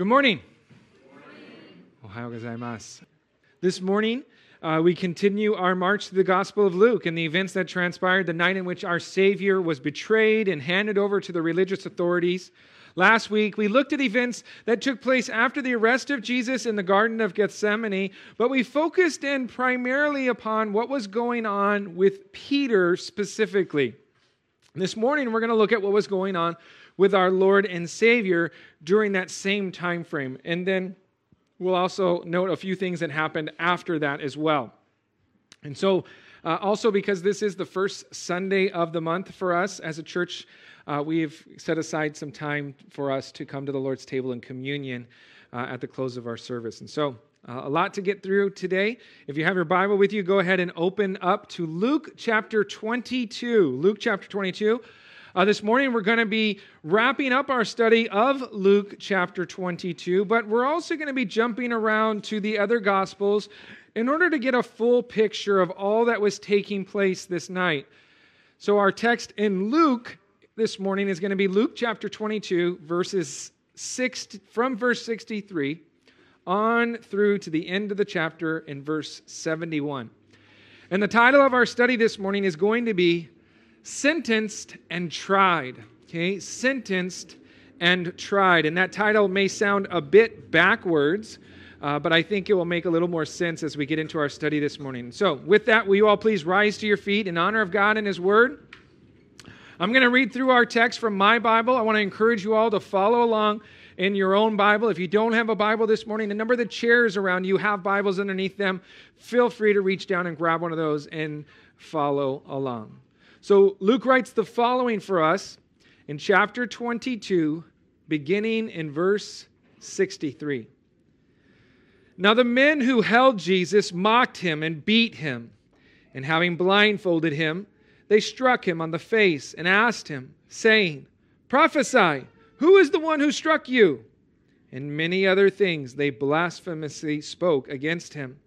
Good morning. Ohayo gozaimasu. This morning, uh, we continue our march to the Gospel of Luke and the events that transpired the night in which our Savior was betrayed and handed over to the religious authorities. Last week, we looked at events that took place after the arrest of Jesus in the Garden of Gethsemane, but we focused in primarily upon what was going on with Peter specifically. This morning, we're going to look at what was going on with our Lord and Savior during that same time frame. And then we'll also note a few things that happened after that as well. And so, uh, also because this is the first Sunday of the month for us as a church, uh, we've set aside some time for us to come to the Lord's table in communion uh, at the close of our service. And so, uh, a lot to get through today. If you have your Bible with you, go ahead and open up to Luke chapter 22. Luke chapter 22. Uh, this morning, we're going to be wrapping up our study of Luke chapter 22, but we're also going to be jumping around to the other Gospels in order to get a full picture of all that was taking place this night. So, our text in Luke this morning is going to be Luke chapter 22, verses 6, from verse 63 on through to the end of the chapter in verse 71. And the title of our study this morning is going to be sentenced and tried. Okay, sentenced and tried. And that title may sound a bit backwards, uh, but I think it will make a little more sense as we get into our study this morning. So, with that, will you all please rise to your feet in honor of God and His Word? I'm going to read through our text from my Bible. I want to encourage you all to follow along in your own Bible. If you don't have a Bible this morning, a number of the chairs around you have Bibles underneath them. Feel free to reach down and grab one of those and follow along. So Luke writes the following for us in chapter 22, beginning in verse 63. Now the men who held Jesus mocked him and beat him, and having blindfolded him, they struck him on the face and asked him, saying, Prophesy, who is the one who struck you? And many other things they blasphemously spoke against him.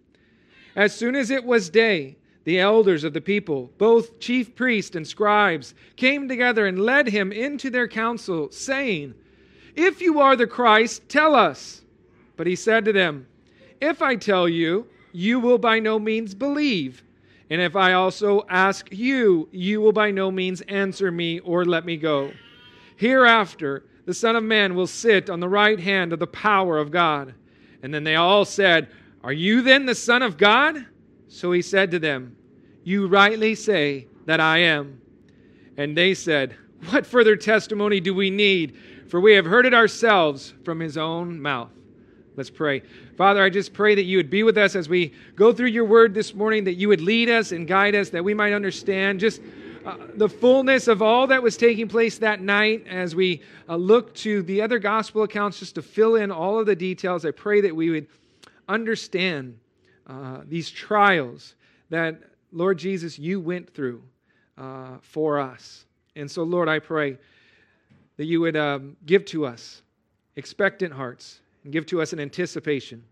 As soon as it was day, the elders of the people, both chief priests and scribes, came together and led him into their council, saying, If you are the Christ, tell us. But he said to them, If I tell you, you will by no means believe. And if I also ask you, you will by no means answer me or let me go. Hereafter, the Son of Man will sit on the right hand of the power of God. And then they all said, Are you then the Son of God? So he said to them, You rightly say that I am. And they said, What further testimony do we need? For we have heard it ourselves from his own mouth. Let's pray. Father, I just pray that you would be with us as we go through your word this morning, that you would lead us and guide us, that we might understand just uh, the fullness of all that was taking place that night as we uh, look to the other gospel accounts just to fill in all of the details. I pray that we would understand uh, these trials that, Lord Jesus, you went through uh, for us. And so, Lord, I pray that you would um, give to us expectant hearts and give to us an anticipation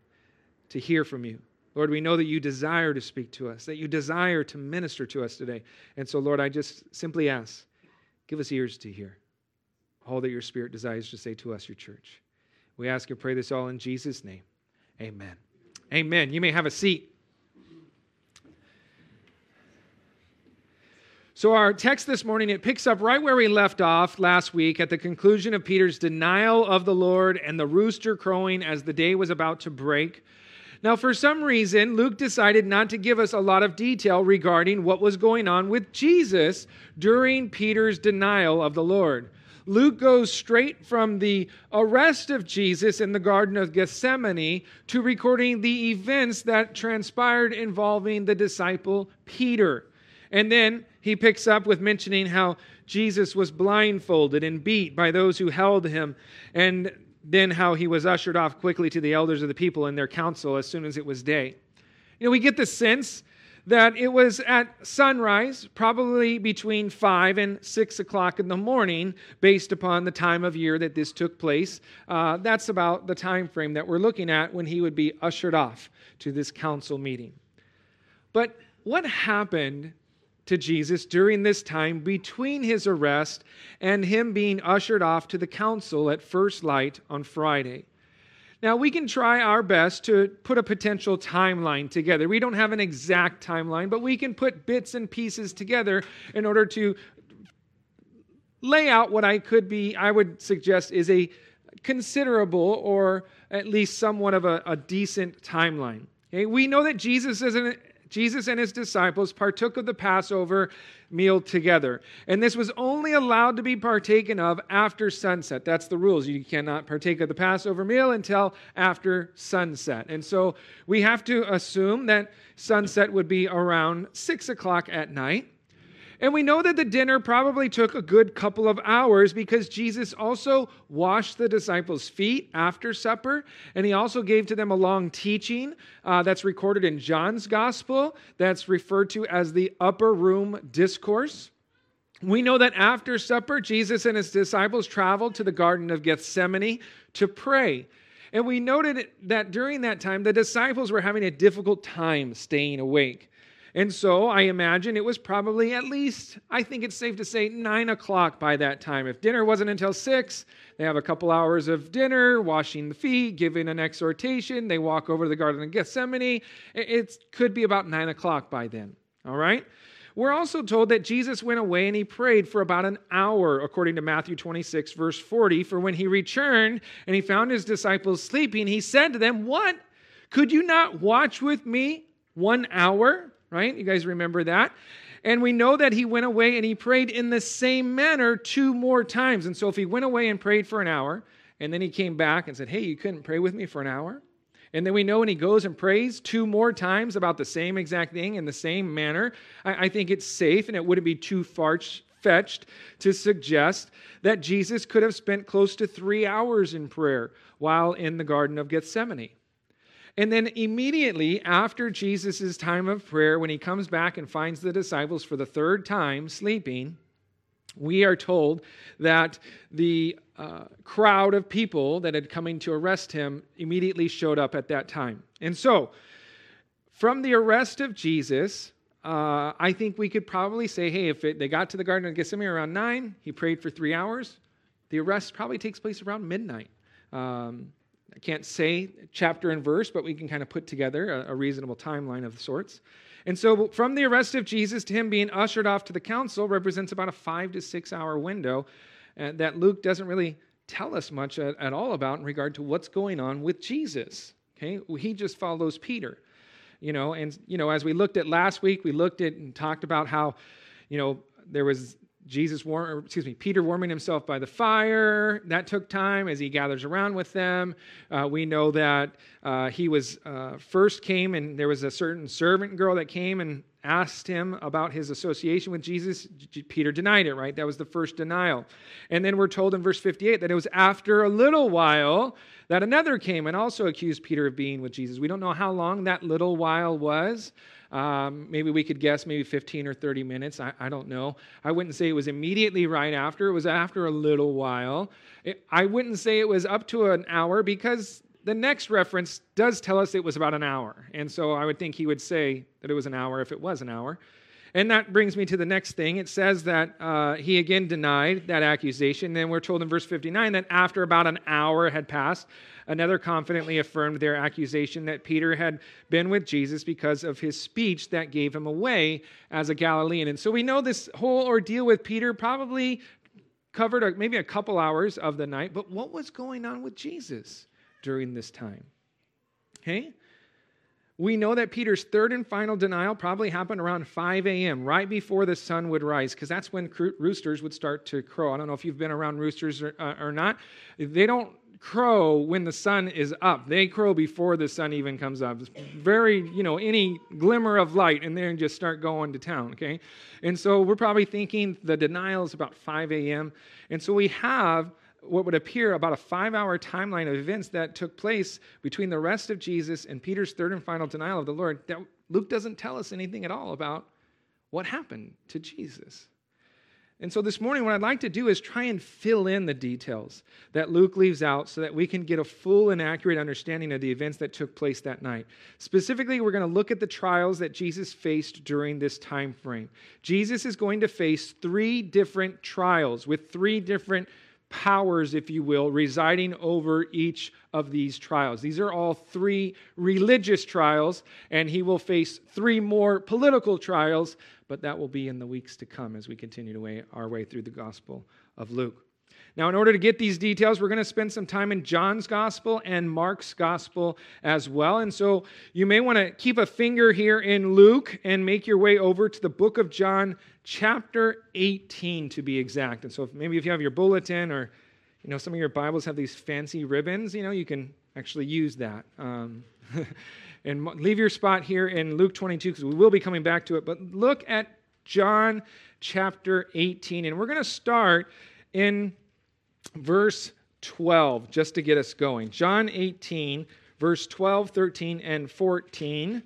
to hear from you. Lord, we know that you desire to speak to us, that you desire to minister to us today. And so, Lord, I just simply ask, give us ears to hear all that your Spirit desires to say to us, your church. We ask and pray this all in Jesus' name. Amen. Amen. You may have a seat. So, our text this morning, it picks up right where we left off last week at the conclusion of Peter's denial of the Lord and the rooster crowing as the day was about to break. Now, for some reason, Luke decided not to give us a lot of detail regarding what was going on with Jesus during Peter's denial of the Lord. Luke goes straight from the arrest of Jesus in the Garden of Gethsemane to recording the events that transpired involving the disciple Peter. And then he picks up with mentioning how Jesus was blindfolded and beat by those who held him, and then how he was ushered off quickly to the elders of the people in their council as soon as it was day. You know, we get the sense that it was at sunrise, probably between 5 and 6 o'clock in the morning, based upon the time of year that this took place. Uh, that's about the time frame that we're looking at when he would be ushered off to this council meeting. But what happened to Jesus during this time between his arrest and him being ushered off to the council at first light on Friday? Now, we can try our best to put a potential timeline together. We don't have an exact timeline, but we can put bits and pieces together in order to lay out what I could be, I would suggest, is a considerable or at least somewhat of a, a decent timeline. Okay? We know that Jesus is an Jesus and his disciples partook of the Passover meal together. And this was only allowed to be partaken of after sunset. That's the rules. You cannot partake of the Passover meal until after sunset. And so we have to assume that sunset would be around six o'clock at night. And we know that the dinner probably took a good couple of hours because Jesus also washed the disciples' feet after supper. And he also gave to them a long teaching uh, that's recorded in John's gospel that's referred to as the upper room discourse. We know that after supper, Jesus and his disciples traveled to the Garden of Gethsemane to pray. And we noted that during that time, the disciples were having a difficult time staying awake. And so I imagine it was probably at least, I think it's safe to say, nine o'clock by that time. If dinner wasn't until six, they have a couple hours of dinner, washing the feet, giving an exhortation. They walk over to the Garden of Gethsemane. It could be about nine o'clock by then. All right? We're also told that Jesus went away and he prayed for about an hour, according to Matthew 26, verse 40. For when he returned and he found his disciples sleeping, he said to them, What? Could you not watch with me one hour? Right? You guys remember that? And we know that he went away and he prayed in the same manner two more times. And so if he went away and prayed for an hour, and then he came back and said, Hey, you couldn't pray with me for an hour? And then we know when he goes and prays two more times about the same exact thing in the same manner, I, I think it's safe and it wouldn't be too far fetched to suggest that Jesus could have spent close to three hours in prayer while in the Garden of Gethsemane. And then immediately after Jesus' time of prayer, when he comes back and finds the disciples for the third time sleeping, we are told that the uh, crowd of people that had coming to arrest him immediately showed up at that time. And so, from the arrest of Jesus, uh, I think we could probably say, hey, if it, they got to the Garden of Gethsemane around nine, he prayed for three hours. The arrest probably takes place around midnight. Um, I can't say chapter and verse, but we can kind of put together a, a reasonable timeline of sorts. And so, from the arrest of Jesus to him being ushered off to the council represents about a five to six hour window uh, that Luke doesn't really tell us much at, at, all about in regard to what's going on with Jesus. Okay, he just follows Peter, you know. And you know, as we looked at last week, we looked at and talked about how, you know, there was Jesus, warm, excuse me, Peter warming himself by the fire. That took time as he gathers around with them. Uh, we know that uh, he was uh, first came and there was a certain servant girl that came and asked him about his association with Jesus. Peter denied it, right? That was the first denial. And then we're told in verse 58 that it was after a little while that another came and also accused Peter of being with Jesus. We don't know how long that little while was. Um, maybe we could guess maybe 15 or 30 minutes. I, I, don't know. I wouldn't say it was immediately right after, it was after a little while. It, I wouldn't say it was up to an hour because the next reference does tell us it was about an hour. And so I would think he would say that it was an hour if it was an hour. And that brings me to the next thing. It says that uh, he again denied that accusation. Then we're told in verse 59 that after about an hour had passed, another confidently affirmed their accusation that Peter had been with Jesus because of his speech that gave him away as a Galilean. And so we know this whole ordeal with Peter probably covered maybe a couple hours of the night. But what was going on with Jesus during this time? Okay? We know that Peter's third and final denial probably happened around 5 a.m., right before the sun would rise, because that's when roosters would start to crow. I don't know if you've been around roosters or, uh, or not. They don't crow when the sun is up. They crow before the sun even comes up. It's very, you know, any glimmer of light, and then just start going to town, okay? And so we're probably thinking the denial is about 5 a.m. And so we have what would appear about a five hour timeline of events that took place between the rest of Jesus and Peter's third and final denial of the Lord that Luke doesn't tell us anything at all about what happened to Jesus. And so this morning, what I'd like to do is try and fill in the details that Luke leaves out so that we can get a full and accurate understanding of the events that took place that night. Specifically, we're going to look at the trials that Jesus faced during this time frame. Jesus is going to face three different trials with three different powers, if you will, residing over each of these trials. These are all three religious trials, and he will face three more political trials, but that will be in the weeks to come as we continue to way, our way through the Gospel of Luke. Now, in order to get these details, we're going to spend some time in John's gospel and Mark's gospel as well. And so you may want to keep a finger here in Luke and make your way over to the book of John, chapter 18 to be exact. And so if, maybe if you have your bulletin or you know some of your Bibles have these fancy ribbons, you know, you can actually use that. Um, and leave your spot here in Luke 22 because we will be coming back to it. But look at John chapter 18. And we're going to start in verse 12, just to get us going. John 18, verse 12, 13, and 14.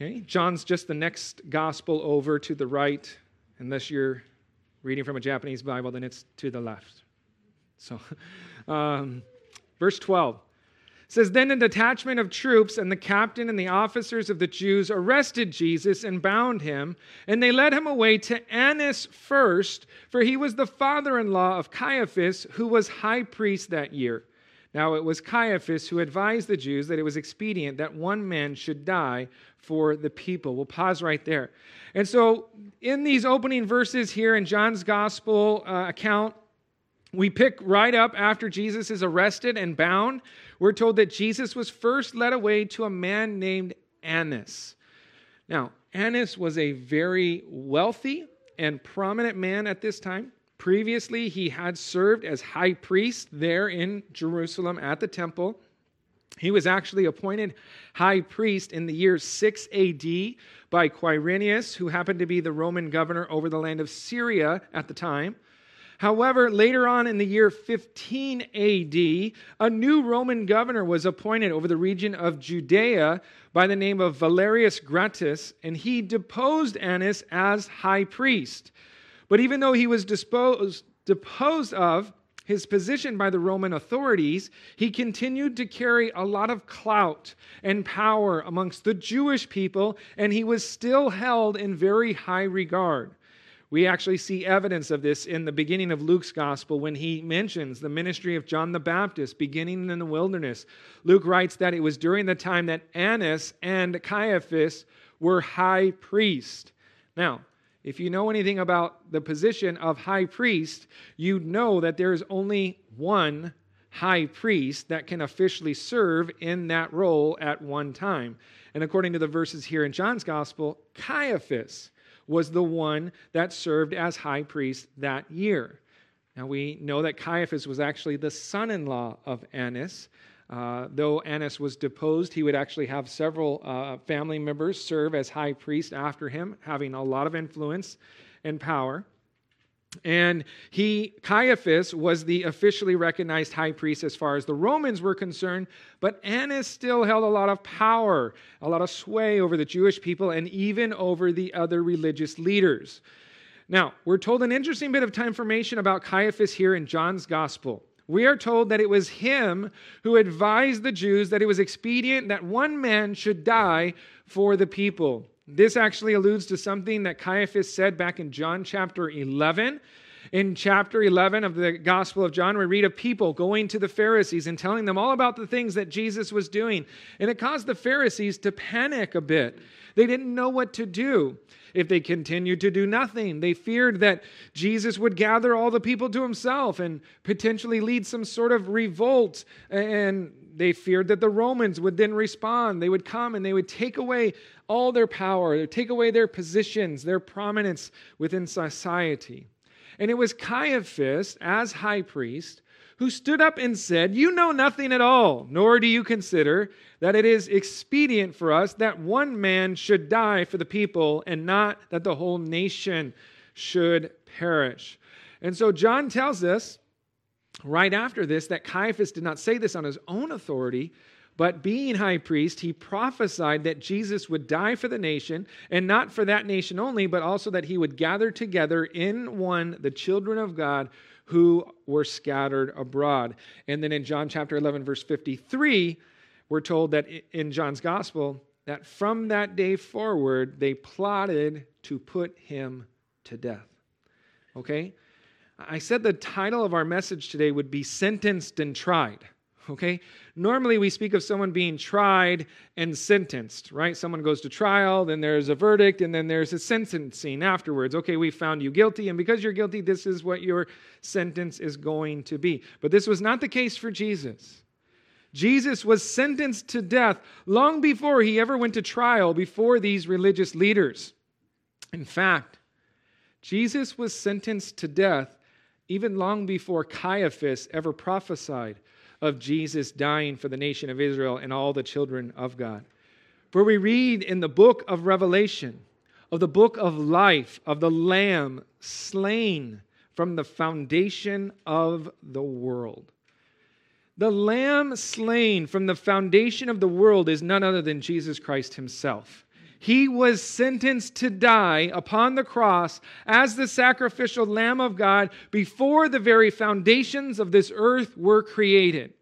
Okay, John's just the next gospel over to the right. Unless you're reading from a Japanese Bible, then it's to the left. So, um, verse 12 says then a detachment of troops and the captain and the officers of the Jews arrested Jesus and bound him and they led him away to Annas first for he was the father-in-law of Caiaphas who was high priest that year. Now it was Caiaphas who advised the Jews that it was expedient that one man should die for the people. We'll pause right there. And so in these opening verses here in John's gospel uh, account we pick right up after Jesus is arrested and bound. We're told that Jesus was first led away to a man named Annas. Now, Annas was a very wealthy and prominent man at this time. Previously, he had served as high priest there in Jerusalem at the temple. He was actually appointed high priest in the year 6 AD by Quirinius, who happened to be the Roman governor over the land of Syria at the time. However, later on in the year 15 AD, a new Roman governor was appointed over the region of Judea by the name of Valerius Gratus, and he deposed Annas as high priest. But even though he was disposed, deposed of, his position by the Roman authorities, he continued to carry a lot of clout and power amongst the Jewish people, and he was still held in very high regard. We actually see evidence of this in the beginning of Luke's gospel when he mentions the ministry of John the Baptist beginning in the wilderness. Luke writes that it was during the time that Annas and Caiaphas were high priest. Now, if you know anything about the position of high priest, you know that there is only one high priest that can officially serve in that role at one time. And according to the verses here in John's gospel, Caiaphas was the one that served as high priest that year. Now we know that Caiaphas was actually the son in law of Annas. Uh, though Annas was deposed, he would actually have several uh, family members serve as high priest after him, having a lot of influence and power. And he, Caiaphas, was the officially recognized high priest as far as the Romans were concerned, but Annas still held a lot of power, a lot of sway over the Jewish people, and even over the other religious leaders. Now, we're told an interesting bit of information about Caiaphas here in John's gospel. We are told that it was him who advised the Jews that it was expedient that one man should die for the people. This actually alludes to something that Caiaphas said back in John chapter 11. In chapter 11 of the Gospel of John, we read of people going to the Pharisees and telling them all about the things that Jesus was doing. And it caused the Pharisees to panic a bit. They didn't know what to do if they continued to do nothing. They feared that Jesus would gather all the people to himself and potentially lead some sort of revolt. And they feared that the Romans would then respond. They would come and they would take away all their power, take away their positions, their prominence within society. And it was Caiaphas, as high priest, who stood up and said, You know nothing at all, nor do you consider that it is expedient for us that one man should die for the people and not that the whole nation should perish. And so John tells us right after this that Caiaphas did not say this on his own authority, but being high priest, he prophesied that Jesus would die for the nation, and not for that nation only, but also that he would gather together in one the children of God who were scattered abroad. And then in John chapter 11, verse 53, we're told that in John's gospel, that from that day forward, they plotted to put him to death. Okay? I said the title of our message today would be Sentenced and Tried. Okay? Normally we speak of someone being tried and sentenced, right? Someone goes to trial, then there's a verdict, and then there's a sentencing afterwards. Okay, we found you guilty, and because you're guilty, this is what your sentence is going to be. But this was not the case for Jesus. Jesus was sentenced to death long before he ever went to trial before these religious leaders. In fact, Jesus was sentenced to death even long before Caiaphas ever prophesied of Jesus dying for the nation of Israel and all the children of God. For we read in the book of Revelation, of the book of life, of the Lamb slain from the foundation of the world. The Lamb slain from the foundation of the world is none other than Jesus Christ Himself. He was sentenced to die upon the cross as the sacrificial Lamb of God before the very foundations of this earth were created.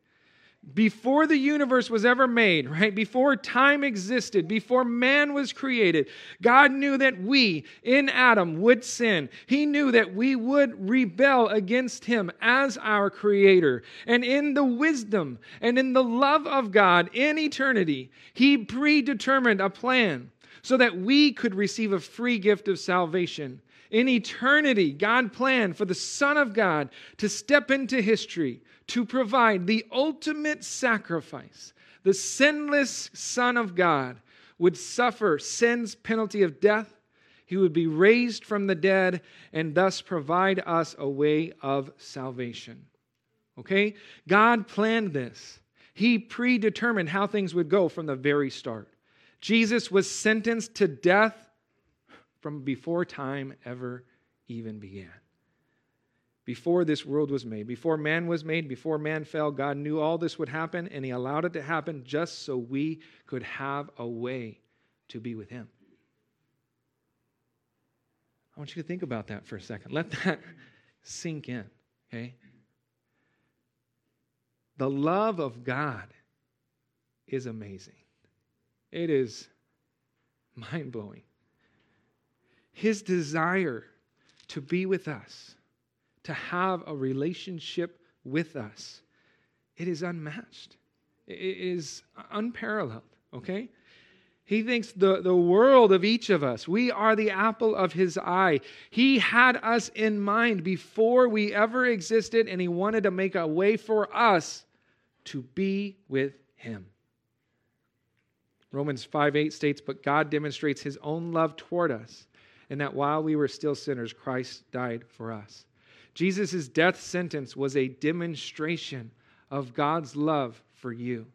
Before the universe was ever made, right? Before time existed, before man was created, God knew that we in Adam would sin. He knew that we would rebel against Him as our Creator. And in the wisdom and in the love of God in eternity, He predetermined a plan so that we could receive a free gift of salvation. In eternity, God planned for the Son of God to step into history to provide the ultimate sacrifice. The sinless Son of God would suffer sin's penalty of death. He would be raised from the dead and thus provide us a way of salvation. Okay? God planned this. He predetermined how things would go from the very start. Jesus was sentenced to death from before time ever even began. Before this world was made, before man was made, before man fell, God knew all this would happen and He allowed it to happen just so we could have a way to be with Him. I want you to think about that for a second. Let that sink in, okay? The love of God is amazing. It is mind blowing. His desire to be with us, to have a relationship with us, it is unmatched. It is unparalleled, okay? He thinks the, the world of each of us. We are the apple of his eye. He had us in mind before we ever existed, and he wanted to make a way for us to be with him. Romans 5 8 states, But God demonstrates his own love toward us, and that while we were still sinners, Christ died for us. Jesus' death sentence was a demonstration of God's love for you,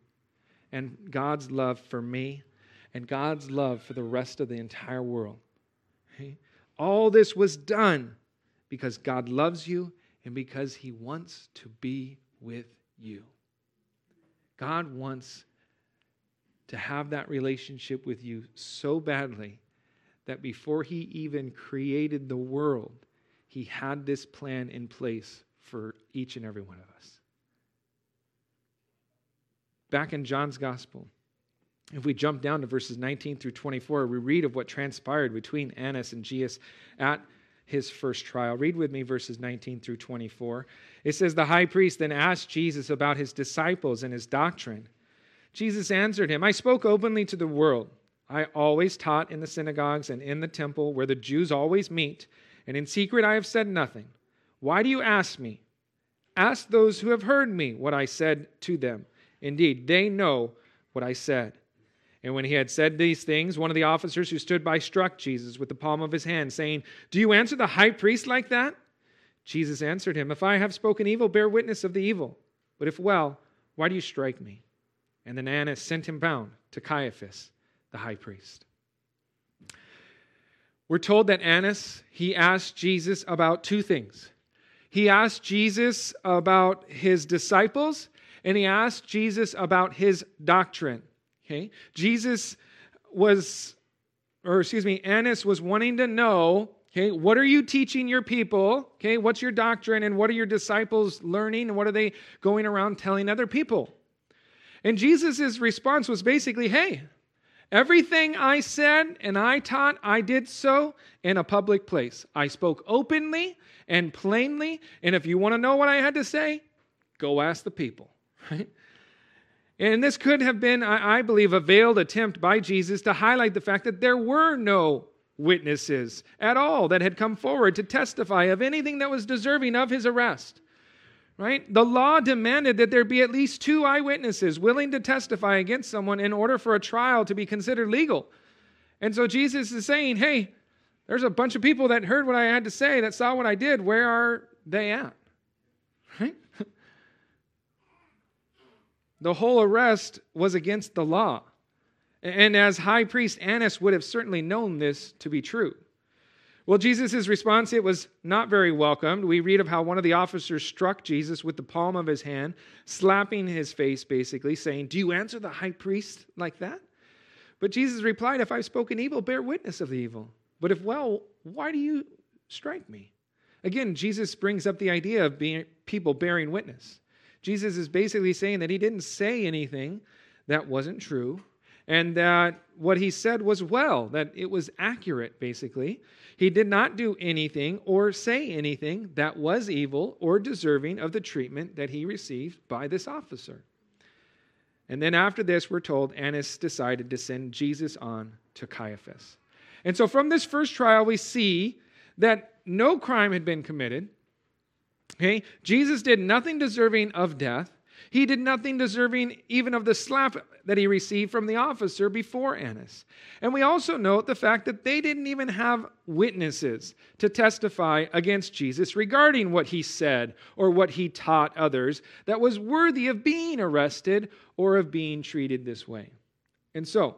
and God's love for me, and God's love for the rest of the entire world. All this was done because God loves you and because he wants to be with you. God wants to have that relationship with you so badly that before he even created the world, he had this plan in place for each and every one of us. Back in John's gospel, if we jump down to verses 19 through 24, we read of what transpired between Annas and Jesus at his first trial. Read with me verses 19 through 24. It says, The high priest then asked Jesus about his disciples and his doctrine. Jesus answered him, I spoke openly to the world. I always taught in the synagogues and in the temple where the Jews always meet, and in secret I have said nothing. Why do you ask me? Ask those who have heard me what I said to them. Indeed, they know what I said. And when he had said these things, one of the officers who stood by struck Jesus with the palm of his hand, saying, Do you answer the high priest like that? Jesus answered him, If I have spoken evil, bear witness of the evil. But if well, why do you strike me? And then Annas sent him bound to Caiaphas, the high priest. We're told that Annas, he asked Jesus about two things. He asked Jesus about his disciples, and he asked Jesus about his doctrine. Okay? Jesus was, or excuse me, Annas was wanting to know, okay, what are you teaching your people? Okay, what's your doctrine, and what are your disciples learning, and what are they going around telling other people? And Jesus' response was basically, hey, Everything I said and I taught, I did so in a public place. I spoke openly and plainly. And if you want to know what I had to say, go ask the people. Right? And this could have been, I believe, a veiled attempt by Jesus to highlight the fact that there were no witnesses at all that had come forward to testify of anything that was deserving of his arrest. Right? The law demanded that there be at least two eyewitnesses willing to testify against someone in order for a trial to be considered legal. And so Jesus is saying, hey, there's a bunch of people that heard what I had to say, that saw what I did. Where are they at? Right? the whole arrest was against the law. And as high priest Annas would have certainly known this to be true. Well, Jesus' response, it was not very welcomed. We read of how one of the officers struck Jesus with the palm of his hand, slapping his face, basically, saying, Do you answer the high priest like that? But Jesus replied, If I've spoken evil, bear witness of the evil. But if well, why do you strike me? Again, Jesus brings up the idea of being people bearing witness. Jesus is basically saying that he didn't say anything that wasn't true and that what he said was well, that it was accurate, basically. He did not do anything or say anything that was evil or deserving of the treatment that he received by this officer. And then after this, we're told Annas decided to send Jesus on to Caiaphas. And so from this first trial, we see that no crime had been committed. Okay? Jesus did nothing deserving of death. He did nothing deserving even of the slap that he received from the officer before Annas. And we also note the fact that they didn't even have witnesses to testify against Jesus regarding what he said or what he taught others that was worthy of being arrested or of being treated this way. And so,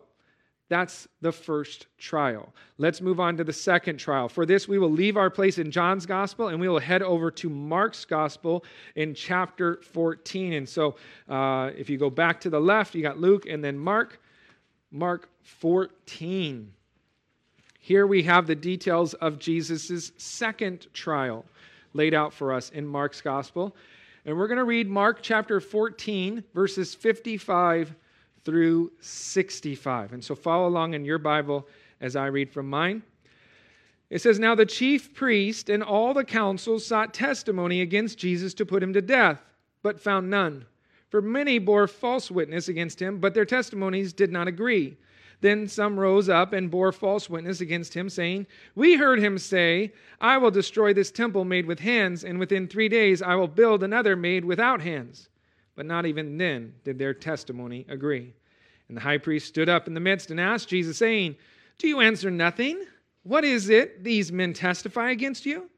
that's the first trial. Let's move on to the second trial. For this, we will leave our place in John's gospel and we will head over to Mark's gospel in chapter 14. And so, uh, if you go back to the left, you got Luke and then Mark. Mark 14. Here we have the details of Jesus' second trial laid out for us in Mark's gospel. And we're going to read Mark chapter 14, verses 55 through 65. And so follow along in your Bible as I read from mine. It says, Now the chief priest and all the council sought testimony against Jesus to put him to death, but found none. For many bore false witness against him, but their testimonies did not agree. Then some rose up and bore false witness against him, saying, We heard him say, I will destroy this temple made with hands, and within three days I will build another made without hands. But not even then did their testimony agree. And the high priest stood up in the midst and asked Jesus, saying, Do you answer nothing? What is it these men testify against you?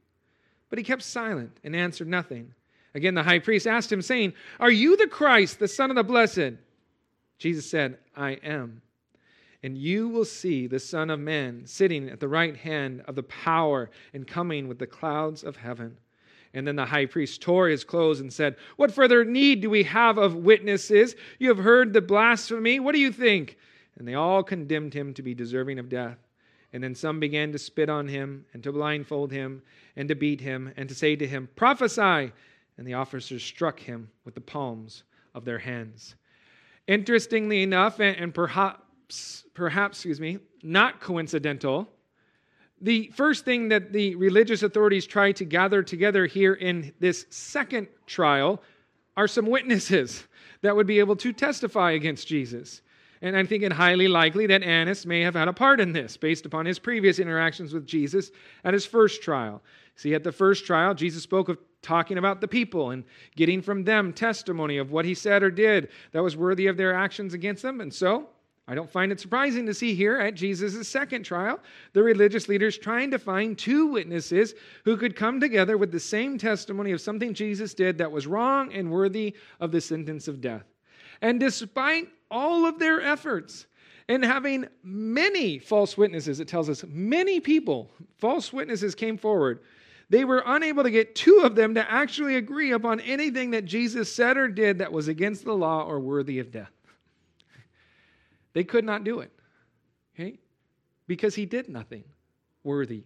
But he kept silent and answered nothing. Again, the high priest asked him, saying, Are you the Christ, the Son of the Blessed? Jesus said, I am. And you will see the Son of Man sitting at the right hand of the power and coming with the clouds of heaven. And then the high priest tore his clothes and said, What further need do we have of witnesses? You have heard the blasphemy. What do you think? And they all condemned him to be deserving of death. And then some began to spit on him, and to blindfold him, and to beat him, and to say to him, Prophesy! And the officers struck him with the palms of their hands. Interestingly enough, and perhaps, perhaps, excuse me, not coincidental, the first thing that the religious authorities try to gather together here in this second trial are some witnesses that would be able to testify against Jesus. And I think it highly likely that Annas may have had a part in this based upon his previous interactions with Jesus at his first trial. See, at the first trial, Jesus spoke of talking about the people and getting from them testimony of what he said or did that was worthy of their actions against them. And so I don't find it surprising to see here at Jesus' second trial the religious leaders trying to find two witnesses who could come together with the same testimony of something Jesus did that was wrong and worthy of the sentence of death. And despite all of their efforts, and having many false witnesses, it tells us many people, false witnesses came forward. They were unable to get two of them to actually agree upon anything that Jesus said or did that was against the law or worthy of death. They could not do it. Okay? Because he did nothing worthy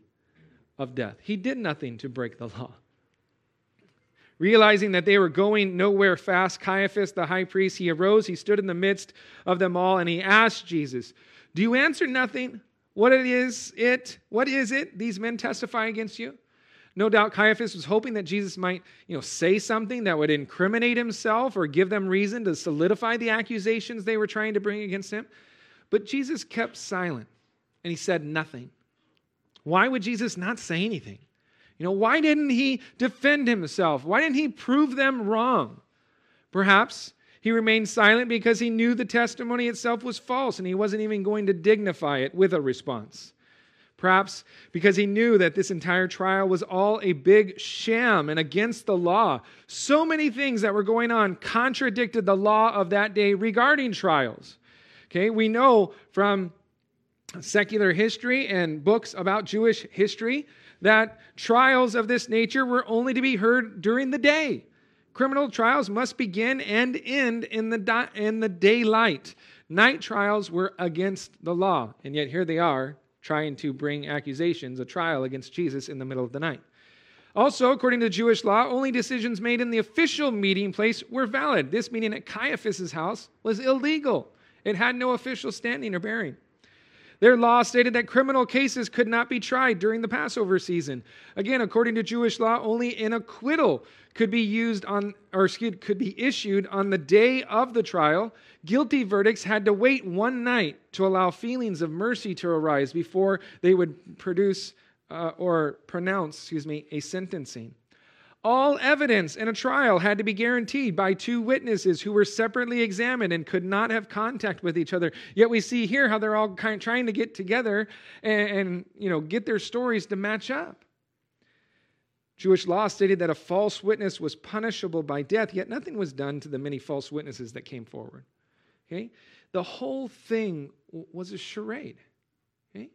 of death. He did nothing to break the law. Realizing that they were going nowhere fast, Caiaphas, the high priest, he arose, he stood in the midst of them all, and he asked Jesus, Do you answer nothing? What it is it? What is it? These men testify against you. No doubt Caiaphas was hoping that Jesus might, you know, say something that would incriminate himself or give them reason to solidify the accusations they were trying to bring against him. But Jesus kept silent and he said nothing. Why would Jesus not say anything? You know, why didn't he defend himself? Why didn't he prove them wrong? Perhaps he remained silent because he knew the testimony itself was false and he wasn't even going to dignify it with a response. Perhaps because he knew that this entire trial was all a big sham and against the law. So many things that were going on contradicted the law of that day regarding trials. Okay, we know from secular history and books about Jewish history that trials of this nature were only to be heard during the day. Criminal trials must begin and end in the, di- in the daylight. Night trials were against the law, and yet here they are trying to bring accusations, a trial against Jesus in the middle of the night. Also, according to Jewish law, only decisions made in the official meeting place were valid. This meeting at Caiaphas's house was illegal, it had no official standing or bearing. Their law stated that criminal cases could not be tried during the Passover season. Again, according to Jewish law, only an acquittal could be used on or excuse, could be issued on the day of the trial. Guilty verdicts had to wait one night to allow feelings of mercy to arise before they would produce uh, or pronounce, excuse me, a sentencing. All evidence in a trial had to be guaranteed by two witnesses who were separately examined and could not have contact with each other. Yet we see here how they're all kind of trying to get together and, and you know get their stories to match up. Jewish law stated that a false witness was punishable by death, yet nothing was done to the many false witnesses that came forward. Okay? The whole thing was a charade. Okay?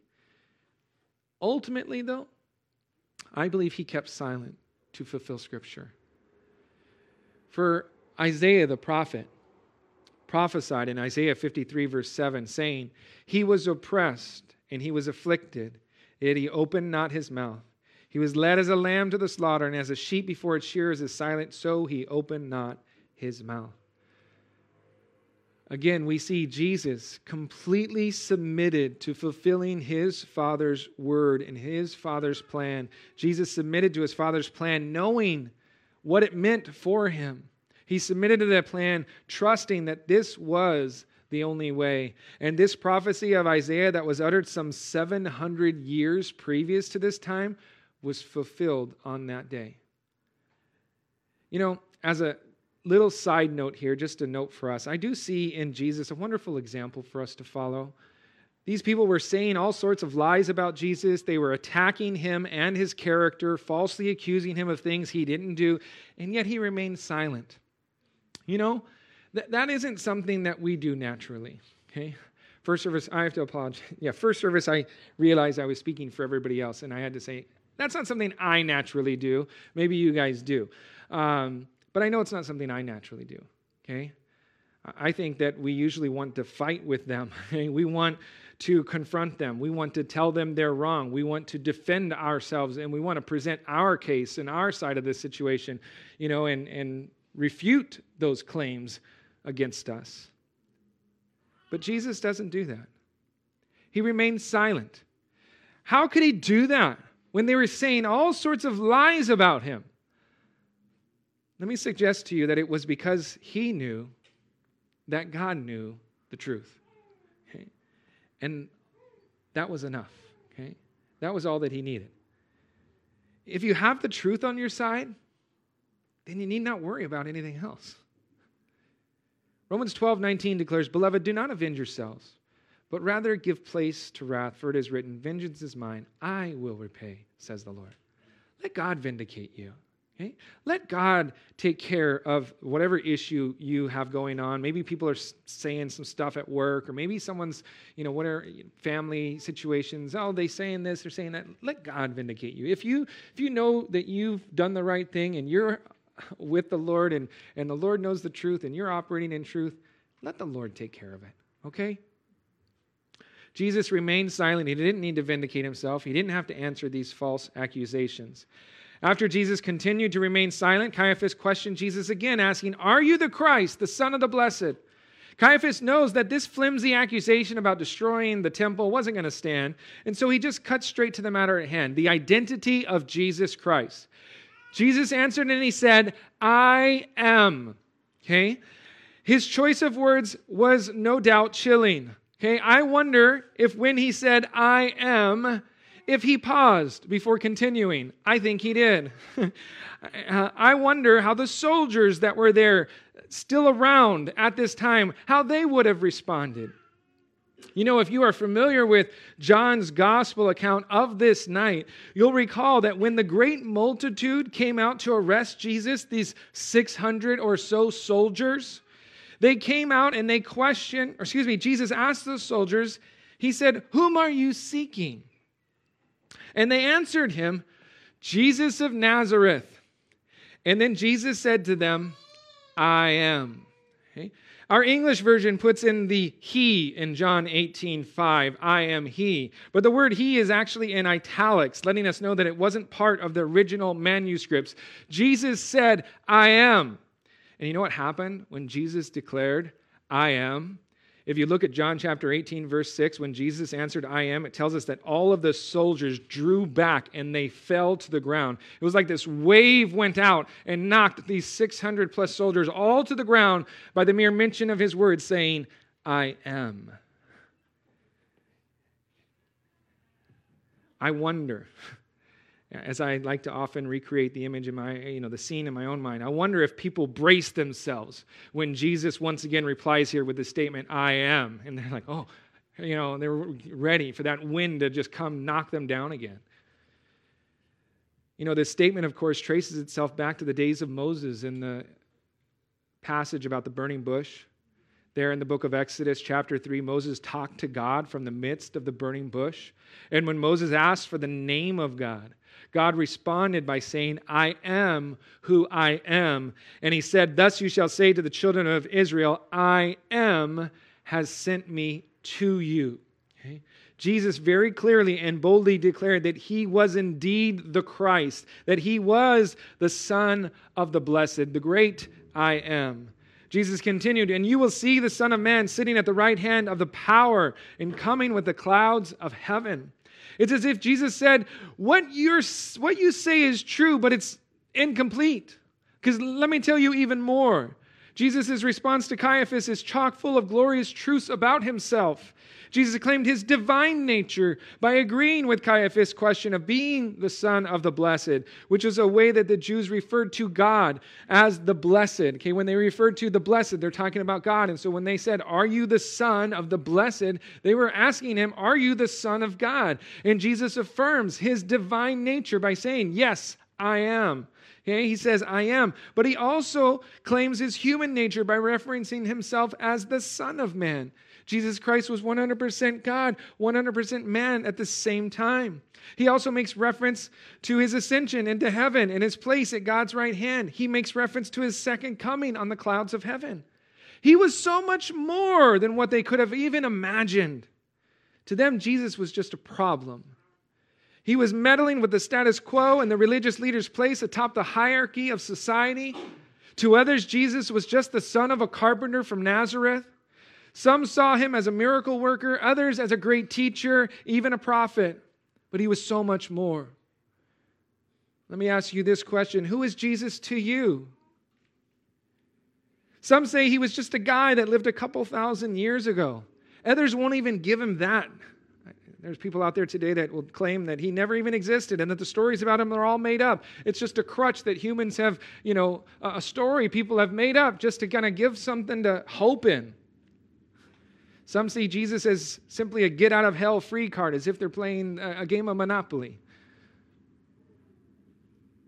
Ultimately, though, I believe he kept silent to fulfill Scripture. For Isaiah the prophet prophesied in Isaiah 53, verse 7, saying, He was oppressed and he was afflicted, yet he opened not his mouth. He was led as a lamb to the slaughter, and as a sheep before its shearers is silent, so he opened not his mouth. Again, we see Jesus completely submitted to fulfilling his Father's word and his Father's plan. Jesus submitted to his Father's plan, knowing what it meant for him. He submitted to that plan, trusting that this was the only way. And this prophecy of Isaiah that was uttered some 700 years previous to this time was fulfilled on that day. You know, as a little side note here, just a note for us. I do see in Jesus a wonderful example for us to follow. These people were saying all sorts of lies about Jesus. They were attacking him and his character, falsely accusing him of things he didn't do, and yet he remained silent. You know, th- that isn't something that we do naturally, okay? First service, I have to apologize. Yeah, first service, I realized I was speaking for everybody else, and I had to say, that's not something I naturally do. Maybe you guys do. Um, but I know it's not something I naturally do, okay? I think that we usually want to fight with them. we want to confront them. We want to tell them they're wrong. We want to defend ourselves and we want to present our case and our side of the situation, you know, and, and refute those claims against us. But Jesus doesn't do that. He remains silent. How could he do that when they were saying all sorts of lies about him? Let me suggest to you that it was because he knew that God knew the truth. Okay? And that was enough. Okay? That was all that he needed. If you have the truth on your side, then you need not worry about anything else. Romans 12, 19 declares, Beloved, do not avenge yourselves, but rather give place to wrath, for it is written, Vengeance is mine, I will repay, says the Lord. Let God vindicate you. Okay? Let God take care of whatever issue you have going on. Maybe people are saying some stuff at work, or maybe someone's, you know, whatever family situations. Oh, they're saying this, they're saying that. Let God vindicate you. If you if you know that you've done the right thing and you're with the Lord and, and the Lord knows the truth and you're operating in truth, let the Lord take care of it. Okay? Jesus remained silent. He didn't need to vindicate himself. He didn't have to answer these false accusations. After Jesus continued to remain silent, Caiaphas questioned Jesus again, asking, Are you the Christ, the Son of the Blessed? Caiaphas knows that this flimsy accusation about destroying the temple wasn't going to stand, and so he just cuts straight to the matter at hand the identity of Jesus Christ. Jesus answered and he said, I am. Okay? His choice of words was no doubt chilling. Okay? I wonder if when he said, I am, if he paused before continuing. I think he did. I wonder how the soldiers that were there still around at this time, how they would have responded. You know, if you are familiar with John's gospel account of this night, you'll recall that when the great multitude came out to arrest Jesus, these 600 or so soldiers, they came out and they questioned, or excuse me, Jesus asked the soldiers, He said, Whom are you seeking? And they answered him, Jesus of Nazareth. And then Jesus said to them, I am. Okay? Our English version puts in the he in John 18, 5. I am he. But the word he is actually in italics, letting us know that it wasn't part of the original manuscripts. Jesus said, I am. And you know what happened when Jesus declared, I am? If you look at John chapter 18, verse 6, when Jesus answered, I am, it tells us that all of the soldiers drew back and they fell to the ground. It was like this wave went out and knocked these 600 plus soldiers all to the ground by the mere mention of his words, saying, I am. I wonder as I like to often recreate the image in my, you know, the scene in my own mind, I wonder if people brace themselves when Jesus once again replies here with the statement, I am. And they're like, oh, you know, they're ready for that wind to just come knock them down again. You know, this statement, of course, traces itself back to the days of Moses in the passage about the burning bush. There in the book of Exodus, chapter 3, Moses talked to God from the midst of the burning bush. And when Moses asked for the name of God, God responded by saying, I am who I am. And he said, Thus you shall say to the children of Israel, I am has sent me to you. Okay? Jesus very clearly and boldly declared that he was indeed the Christ, that he was the Son of the Blessed, the great I am. Jesus continued, And you will see the Son of Man sitting at the right hand of the power and coming with the clouds of heaven. It's as if Jesus said, What, you're, what you say is true, but it's incomplete. Because let me tell you even more. Jesus' response to Caiaphas is chock full of glorious truths about himself. Jesus claimed his divine nature by agreeing with Caiaphas' question of being the Son of the Blessed, which is a way that the Jews referred to God as the Blessed. Okay, when they referred to the Blessed, they're talking about God. And so when they said, Are you the Son of the Blessed? they were asking him, Are you the Son of God? And Jesus affirms his divine nature by saying, Yes, I am. Okay, he says, I am. But he also claims his human nature by referencing himself as the Son of Man. Jesus Christ was 100% God, 100% man at the same time. He also makes reference to his ascension into heaven and his place at God's right hand. He makes reference to his second coming on the clouds of heaven. He was so much more than what they could have even imagined. To them, Jesus was just a problem. He was meddling with the status quo and the religious leaders' place atop the hierarchy of society. To others, Jesus was just the son of a carpenter from Nazareth. Some saw him as a miracle worker, others as a great teacher, even a prophet. But he was so much more. Let me ask you this question Who is Jesus to you? Some say he was just a guy that lived a couple thousand years ago. Others won't even give him that. There's people out there today that will claim that he never even existed and that the stories about him are all made up. It's just a crutch that humans have, you know, a story people have made up just to kind of give something to hope in. Some see Jesus as simply a get out of hell free card, as if they're playing a game of Monopoly.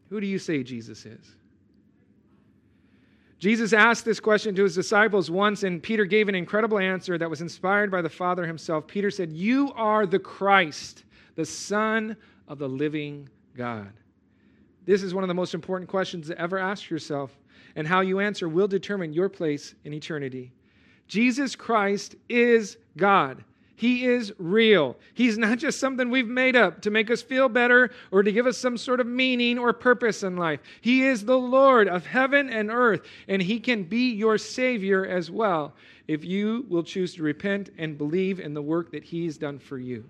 Who do you say Jesus is? Jesus asked this question to his disciples once, and Peter gave an incredible answer that was inspired by the Father himself. Peter said, You are the Christ, the Son of the living God. This is one of the most important questions to ever ask yourself, and how you answer will determine your place in eternity. Jesus Christ is God. He is real. He's not just something we've made up to make us feel better or to give us some sort of meaning or purpose in life. He is the Lord of heaven and earth, and He can be your Savior as well if you will choose to repent and believe in the work that He's done for you.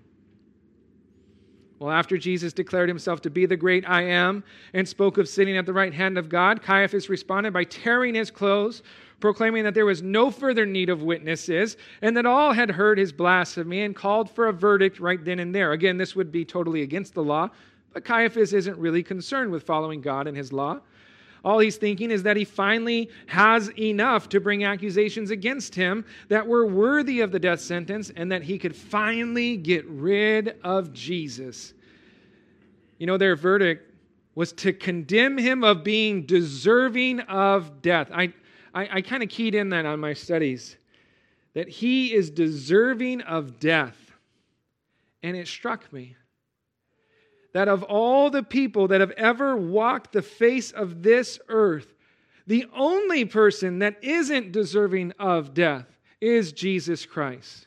Well, after Jesus declared himself to be the great I am and spoke of sitting at the right hand of God, Caiaphas responded by tearing his clothes, proclaiming that there was no further need of witnesses and that all had heard his blasphemy and called for a verdict right then and there. Again, this would be totally against the law, but Caiaphas isn't really concerned with following God and his law. All he's thinking is that he finally has enough to bring accusations against him that were worthy of the death sentence and that he could finally get rid of Jesus. You know, their verdict was to condemn him of being deserving of death. I, I, I kind of keyed in that on my studies that he is deserving of death. And it struck me that of all the people that have ever walked the face of this earth, the only person that isn't deserving of death is Jesus Christ.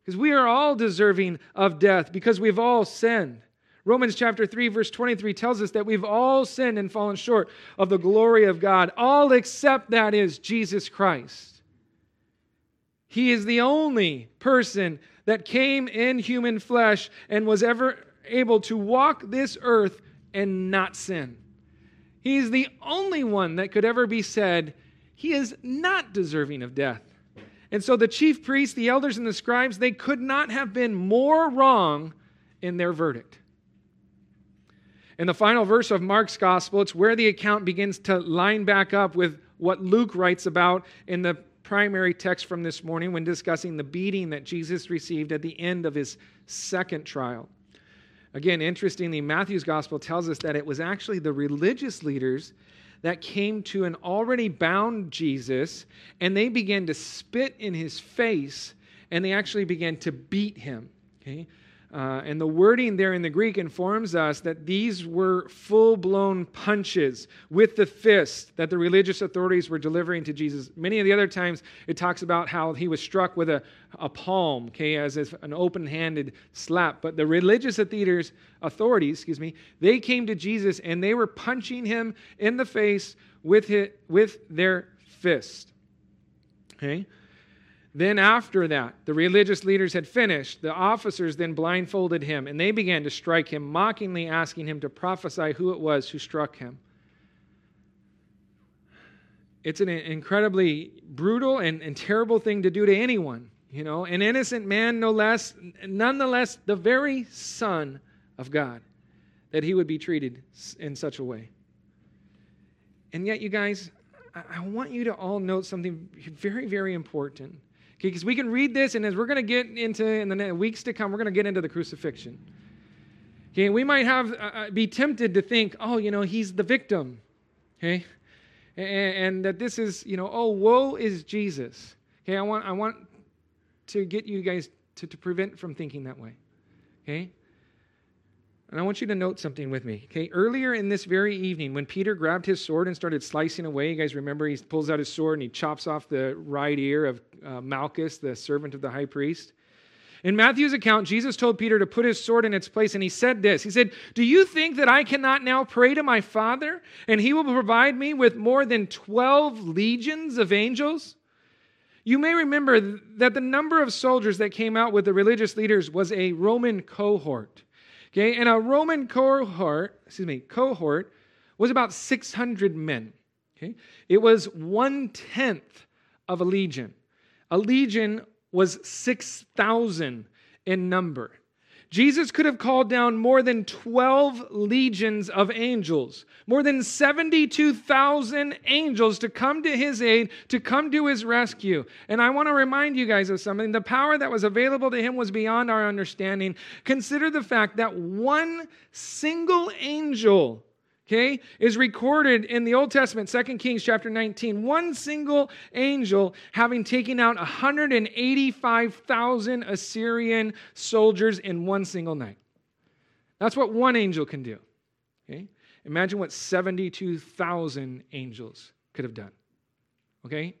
Because we are all deserving of death because we've all sinned. Romans chapter 3, verse 23 tells us that we've all sinned and fallen short of the glory of God, all except that is Jesus Christ. He is the only person that came in human flesh and was ever able to walk this earth and not sin. He's the only one that could ever be said, he is not deserving of death. And so the chief priests, the elders, and the scribes, they could not have been more wrong in their verdict. In the final verse of Mark's gospel, it's where the account begins to line back up with what Luke writes about in the primary text from this morning when discussing the beating that Jesus received at the end of his second trial. Again, interestingly, Matthew's gospel tells us that it was actually the religious leaders that came to an already bound Jesus and they began to spit in his face and they actually began to beat him. Okay? Uh, and the wording there in the Greek informs us that these were full blown punches with the fist that the religious authorities were delivering to Jesus. Many of the other times it talks about how he was struck with a, a palm, okay, as if an open handed slap. But the religious authorities, authorities, excuse me, they came to Jesus and they were punching him in the face with, his, with their fist. Okay? Then, after that, the religious leaders had finished. The officers then blindfolded him, and they began to strike him, mockingly asking him to prophesy who it was who struck him. It's an incredibly brutal and, and terrible thing to do to anyone. You know, an innocent man, no less, nonetheless, the very Son of God, that he would be treated in such a way. And yet, you guys, I want you to all note something very, very important because we can read this, and as we're going to get into in the weeks to come, we're going to get into the crucifixion. Okay, we might have uh, uh, be tempted to think, oh, you know, he's the victim. Okay, and, and that this is, you know, oh, woe is Jesus. Okay, I want I want to get you guys to, to prevent from thinking that way. Okay, and I want you to note something with me. Okay, earlier in this very evening, when Peter grabbed his sword and started slicing away, you guys remember he pulls out his sword and he chops off the right ear of uh, Malchus, the servant of the high priest. In Matthew's account, Jesus told Peter to put his sword in its place, and he said this He said, Do you think that I cannot now pray to my Father, and he will provide me with more than 12 legions of angels? You may remember that the number of soldiers that came out with the religious leaders was a Roman cohort. Okay, and a Roman cohort, excuse me, cohort was about 600 men. Okay, it was one tenth of a legion. A legion was 6,000 in number. Jesus could have called down more than 12 legions of angels, more than 72,000 angels to come to his aid, to come to his rescue. And I want to remind you guys of something. The power that was available to him was beyond our understanding. Consider the fact that one single angel okay, is recorded in the Old Testament, 2 Kings chapter 19. One single angel having taken out 185,000 Assyrian soldiers in one single night. That's what one angel can do. Okay? Imagine what 72,000 angels could have done. Okay?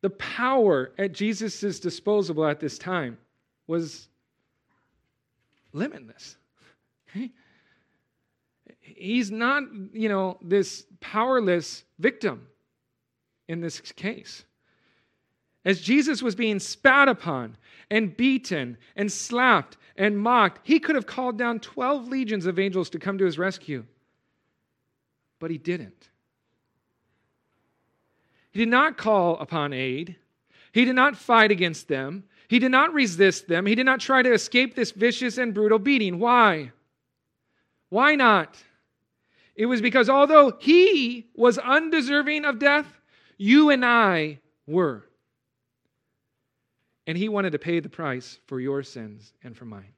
The power at Jesus' disposal at this time was limitless. Okay? He's not, you know, this powerless victim in this case. As Jesus was being spat upon and beaten and slapped and mocked, he could have called down 12 legions of angels to come to his rescue. But he didn't. He did not call upon aid. He did not fight against them. He did not resist them. He did not try to escape this vicious and brutal beating. Why? Why not? It was because although he was undeserving of death, you and I were. And he wanted to pay the price for your sins and for mine.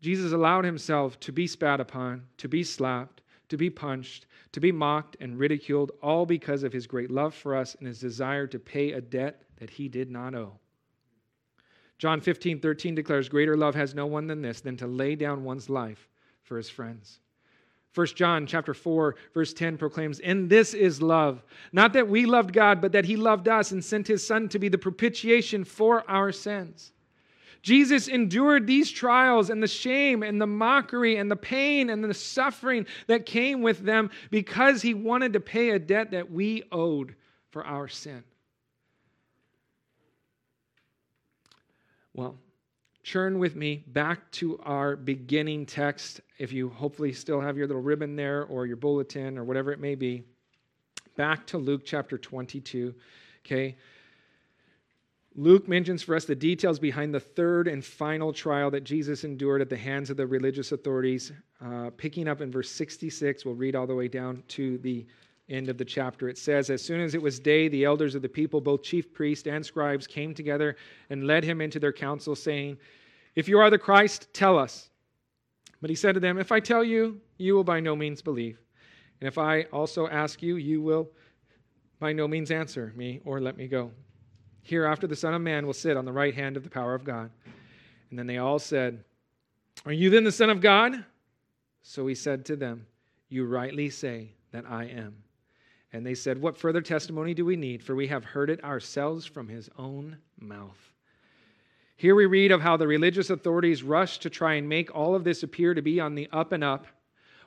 Jesus allowed himself to be spat upon, to be slapped, to be punched, to be mocked and ridiculed, all because of his great love for us and his desire to pay a debt that he did not owe. John 15, 13 declares, Greater love has no one than this, than to lay down one's life for his friends. 1 John chapter 4 verse 10 proclaims, "And this is love, not that we loved God, but that he loved us and sent his son to be the propitiation for our sins." Jesus endured these trials and the shame and the mockery and the pain and the suffering that came with them because he wanted to pay a debt that we owed for our sin. Well, Turn with me back to our beginning text. If you hopefully still have your little ribbon there or your bulletin or whatever it may be, back to Luke chapter 22. Okay. Luke mentions for us the details behind the third and final trial that Jesus endured at the hands of the religious authorities. Uh, picking up in verse 66, we'll read all the way down to the end of the chapter. It says, As soon as it was day, the elders of the people, both chief priests and scribes, came together and led him into their council, saying, If you are the Christ, tell us. But he said to them, If I tell you, you will by no means believe. And if I also ask you, you will by no means answer me or let me go. Hereafter the Son of Man will sit on the right hand of the power of God. And then they all said, Are you then the Son of God? So he said to them, You rightly say that I am. And they said, What further testimony do we need? For we have heard it ourselves from his own mouth. Here we read of how the religious authorities rushed to try and make all of this appear to be on the up and up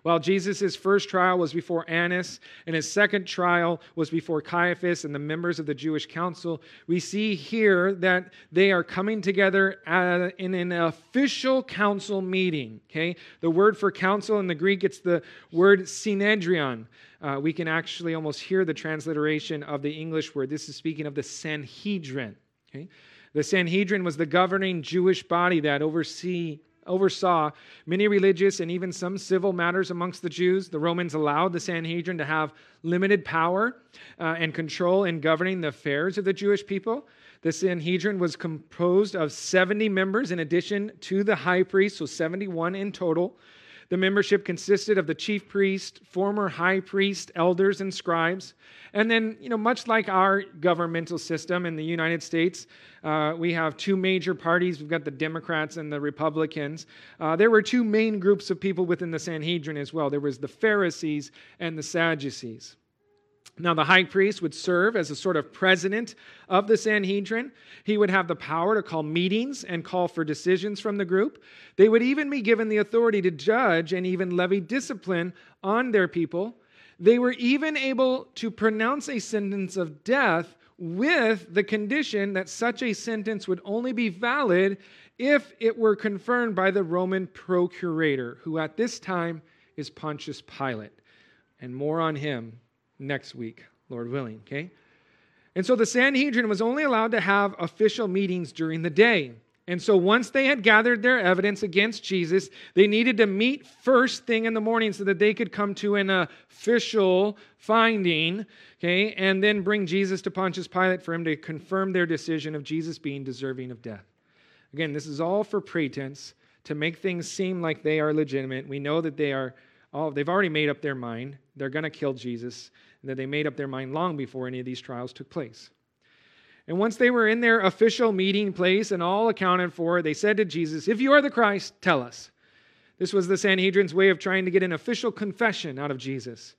while Jesus' first trial was before Annas and his second trial was before Caiaphas and the members of the Jewish council, we see here that they are coming together uh, in an official council meeting. Okay? The word for council in the Greek, it's the word synedrion. Uh, we can actually almost hear the transliteration of the English word. This is speaking of the Sanhedrin. Okay? The Sanhedrin was the governing Jewish body that oversee oversaw many religious and even some civil matters amongst the Jews. The Romans allowed the Sanhedrin to have limited power uh, and control in governing the affairs of the Jewish people. The Sanhedrin was composed of 70 members in addition to the high priest, so 71 in total. The membership consisted of the chief priest, former high priest, elders, and scribes. And then, you know, much like our governmental system in the United States, uh, we have two major parties. We've got the Democrats and the Republicans. Uh, there were two main groups of people within the Sanhedrin as well. There was the Pharisees and the Sadducees. Now, the high priest would serve as a sort of president of the Sanhedrin. He would have the power to call meetings and call for decisions from the group. They would even be given the authority to judge and even levy discipline on their people. They were even able to pronounce a sentence of death with the condition that such a sentence would only be valid if it were confirmed by the Roman procurator, who at this time is Pontius Pilate. And more on him next week, Lord willing, okay? And so the Sanhedrin was only allowed to have official meetings during the day. And so once they had gathered their evidence against Jesus, they needed to meet first thing in the morning so that they could come to an official finding, okay, and then bring Jesus to Pontius Pilate for him to confirm their decision of Jesus being deserving of death. Again, this is all for pretense to make things seem like they are legitimate. We know that they are all they've already made up their mind. They're going to kill Jesus and that they made up their mind long before any of these trials took place. And once they were in their official meeting place and all accounted for, they said to Jesus, If you are the Christ, tell us. This was the Sanhedrin's way of trying to get an official confession out of Jesus.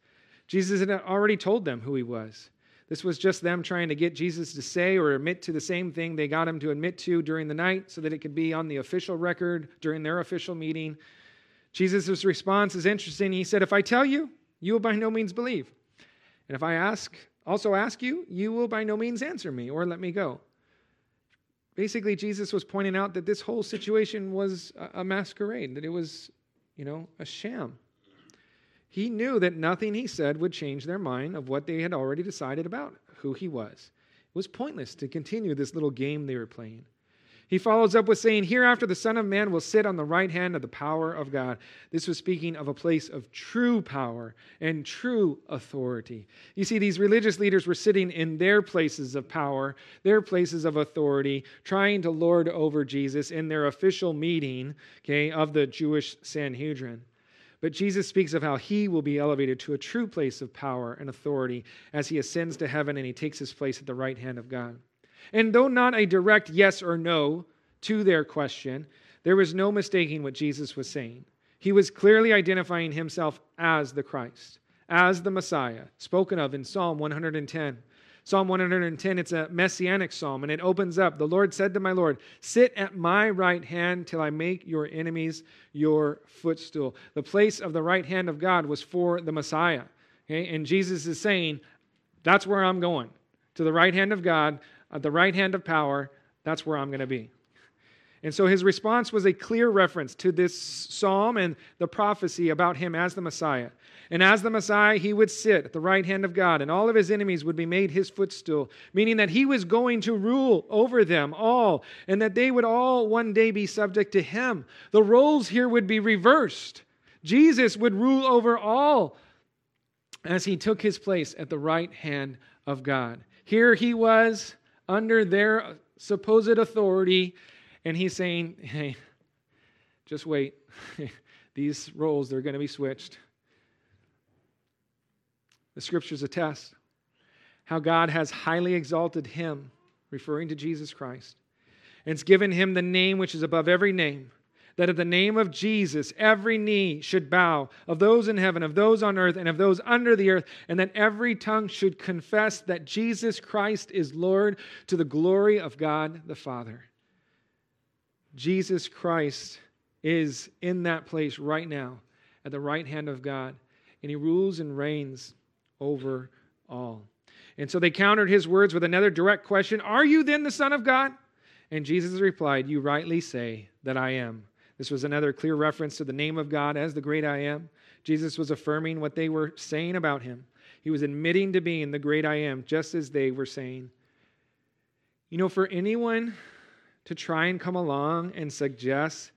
Jesus had already told them who he was. This was just them trying to get Jesus to say or admit to the same thing they got him to admit to during the night so that it could be on the official record during their official meeting. Jesus' response is interesting. He said, If I tell you, you will by no means believe. And if I ask, also ask you, you will by no means answer me or let me go. Basically, Jesus was pointing out that this whole situation was a masquerade, that it was, you know, a sham. He knew that nothing he said would change their mind of what they had already decided about who he was. It was pointless to continue this little game they were playing. He follows up with saying, Hereafter the Son of Man will sit on the right hand of the power of God. This was speaking of a place of true power and true authority. You see, these religious leaders were sitting in their places of power, their places of authority, trying to lord over Jesus in their official meeting okay, of the Jewish Sanhedrin. But Jesus speaks of how he will be elevated to a true place of power and authority as he ascends to heaven and he takes his place at the right hand of God. And though not a direct yes or no to their question, there was no mistaking what Jesus was saying. He was clearly identifying himself as the Christ, as the Messiah, spoken of in Psalm 110. Psalm 110, it's a messianic psalm, and it opens up The Lord said to my Lord, Sit at my right hand till I make your enemies your footstool. The place of the right hand of God was for the Messiah. Okay? And Jesus is saying, That's where I'm going, to the right hand of God, at the right hand of power. That's where I'm going to be. And so his response was a clear reference to this psalm and the prophecy about him as the Messiah. And as the Messiah, he would sit at the right hand of God, and all of his enemies would be made his footstool, meaning that he was going to rule over them all, and that they would all one day be subject to him. The roles here would be reversed. Jesus would rule over all as he took his place at the right hand of God. Here he was under their supposed authority, and he's saying, Hey, just wait. These roles, they're going to be switched. The scriptures attest how God has highly exalted him, referring to Jesus Christ, and it's given him the name which is above every name, that at the name of Jesus every knee should bow, of those in heaven, of those on earth, and of those under the earth, and that every tongue should confess that Jesus Christ is Lord to the glory of God the Father. Jesus Christ is in that place right now at the right hand of God, and he rules and reigns over all. And so they countered his words with another direct question Are you then the Son of God? And Jesus replied, You rightly say that I am. This was another clear reference to the name of God as the great I am. Jesus was affirming what they were saying about him. He was admitting to being the great I am, just as they were saying. You know, for anyone to try and come along and suggest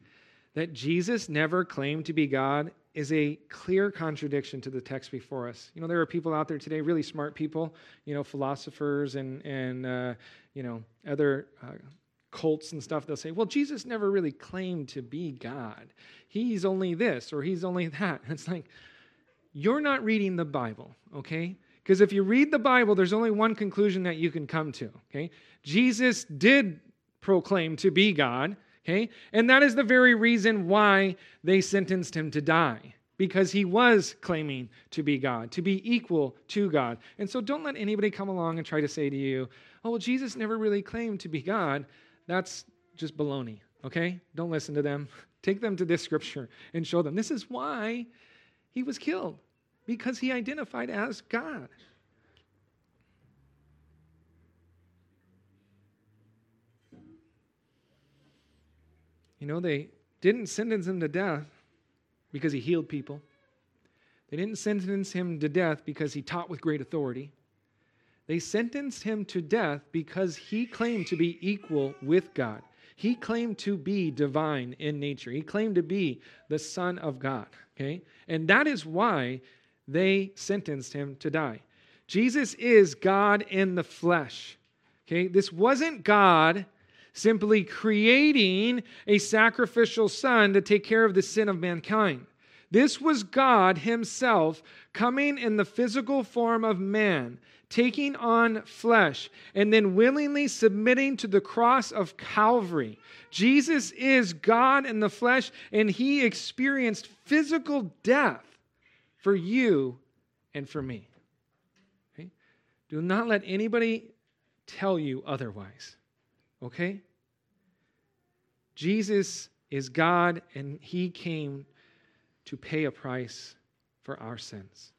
that Jesus never claimed to be God is a clear contradiction to the text before us. You know, there are people out there today, really smart people, you know, philosophers and and uh, you know other uh, cults and stuff. They'll say, "Well, Jesus never really claimed to be God. He's only this or he's only that." It's like you're not reading the Bible, okay? Because if you read the Bible, there's only one conclusion that you can come to, okay? Jesus did proclaim to be God. Okay? And that is the very reason why they sentenced him to die, because he was claiming to be God, to be equal to God. And so don't let anybody come along and try to say to you, oh, well, Jesus never really claimed to be God. That's just baloney, okay? Don't listen to them. Take them to this scripture and show them this is why he was killed, because he identified as God. You know, they didn't sentence him to death because he healed people. They didn't sentence him to death because he taught with great authority. They sentenced him to death because he claimed to be equal with God. He claimed to be divine in nature. He claimed to be the Son of God. Okay? And that is why they sentenced him to die. Jesus is God in the flesh. Okay? This wasn't God simply creating a sacrificial son to take care of the sin of mankind. This was God Himself coming in the physical form of man, taking on flesh, and then willingly submitting to the cross of Calvary. Jesus is God in the flesh, and He experienced physical death for you and for me. Do not let anybody tell you otherwise. Okay? Jesus is God, and he came to pay a price for our sins.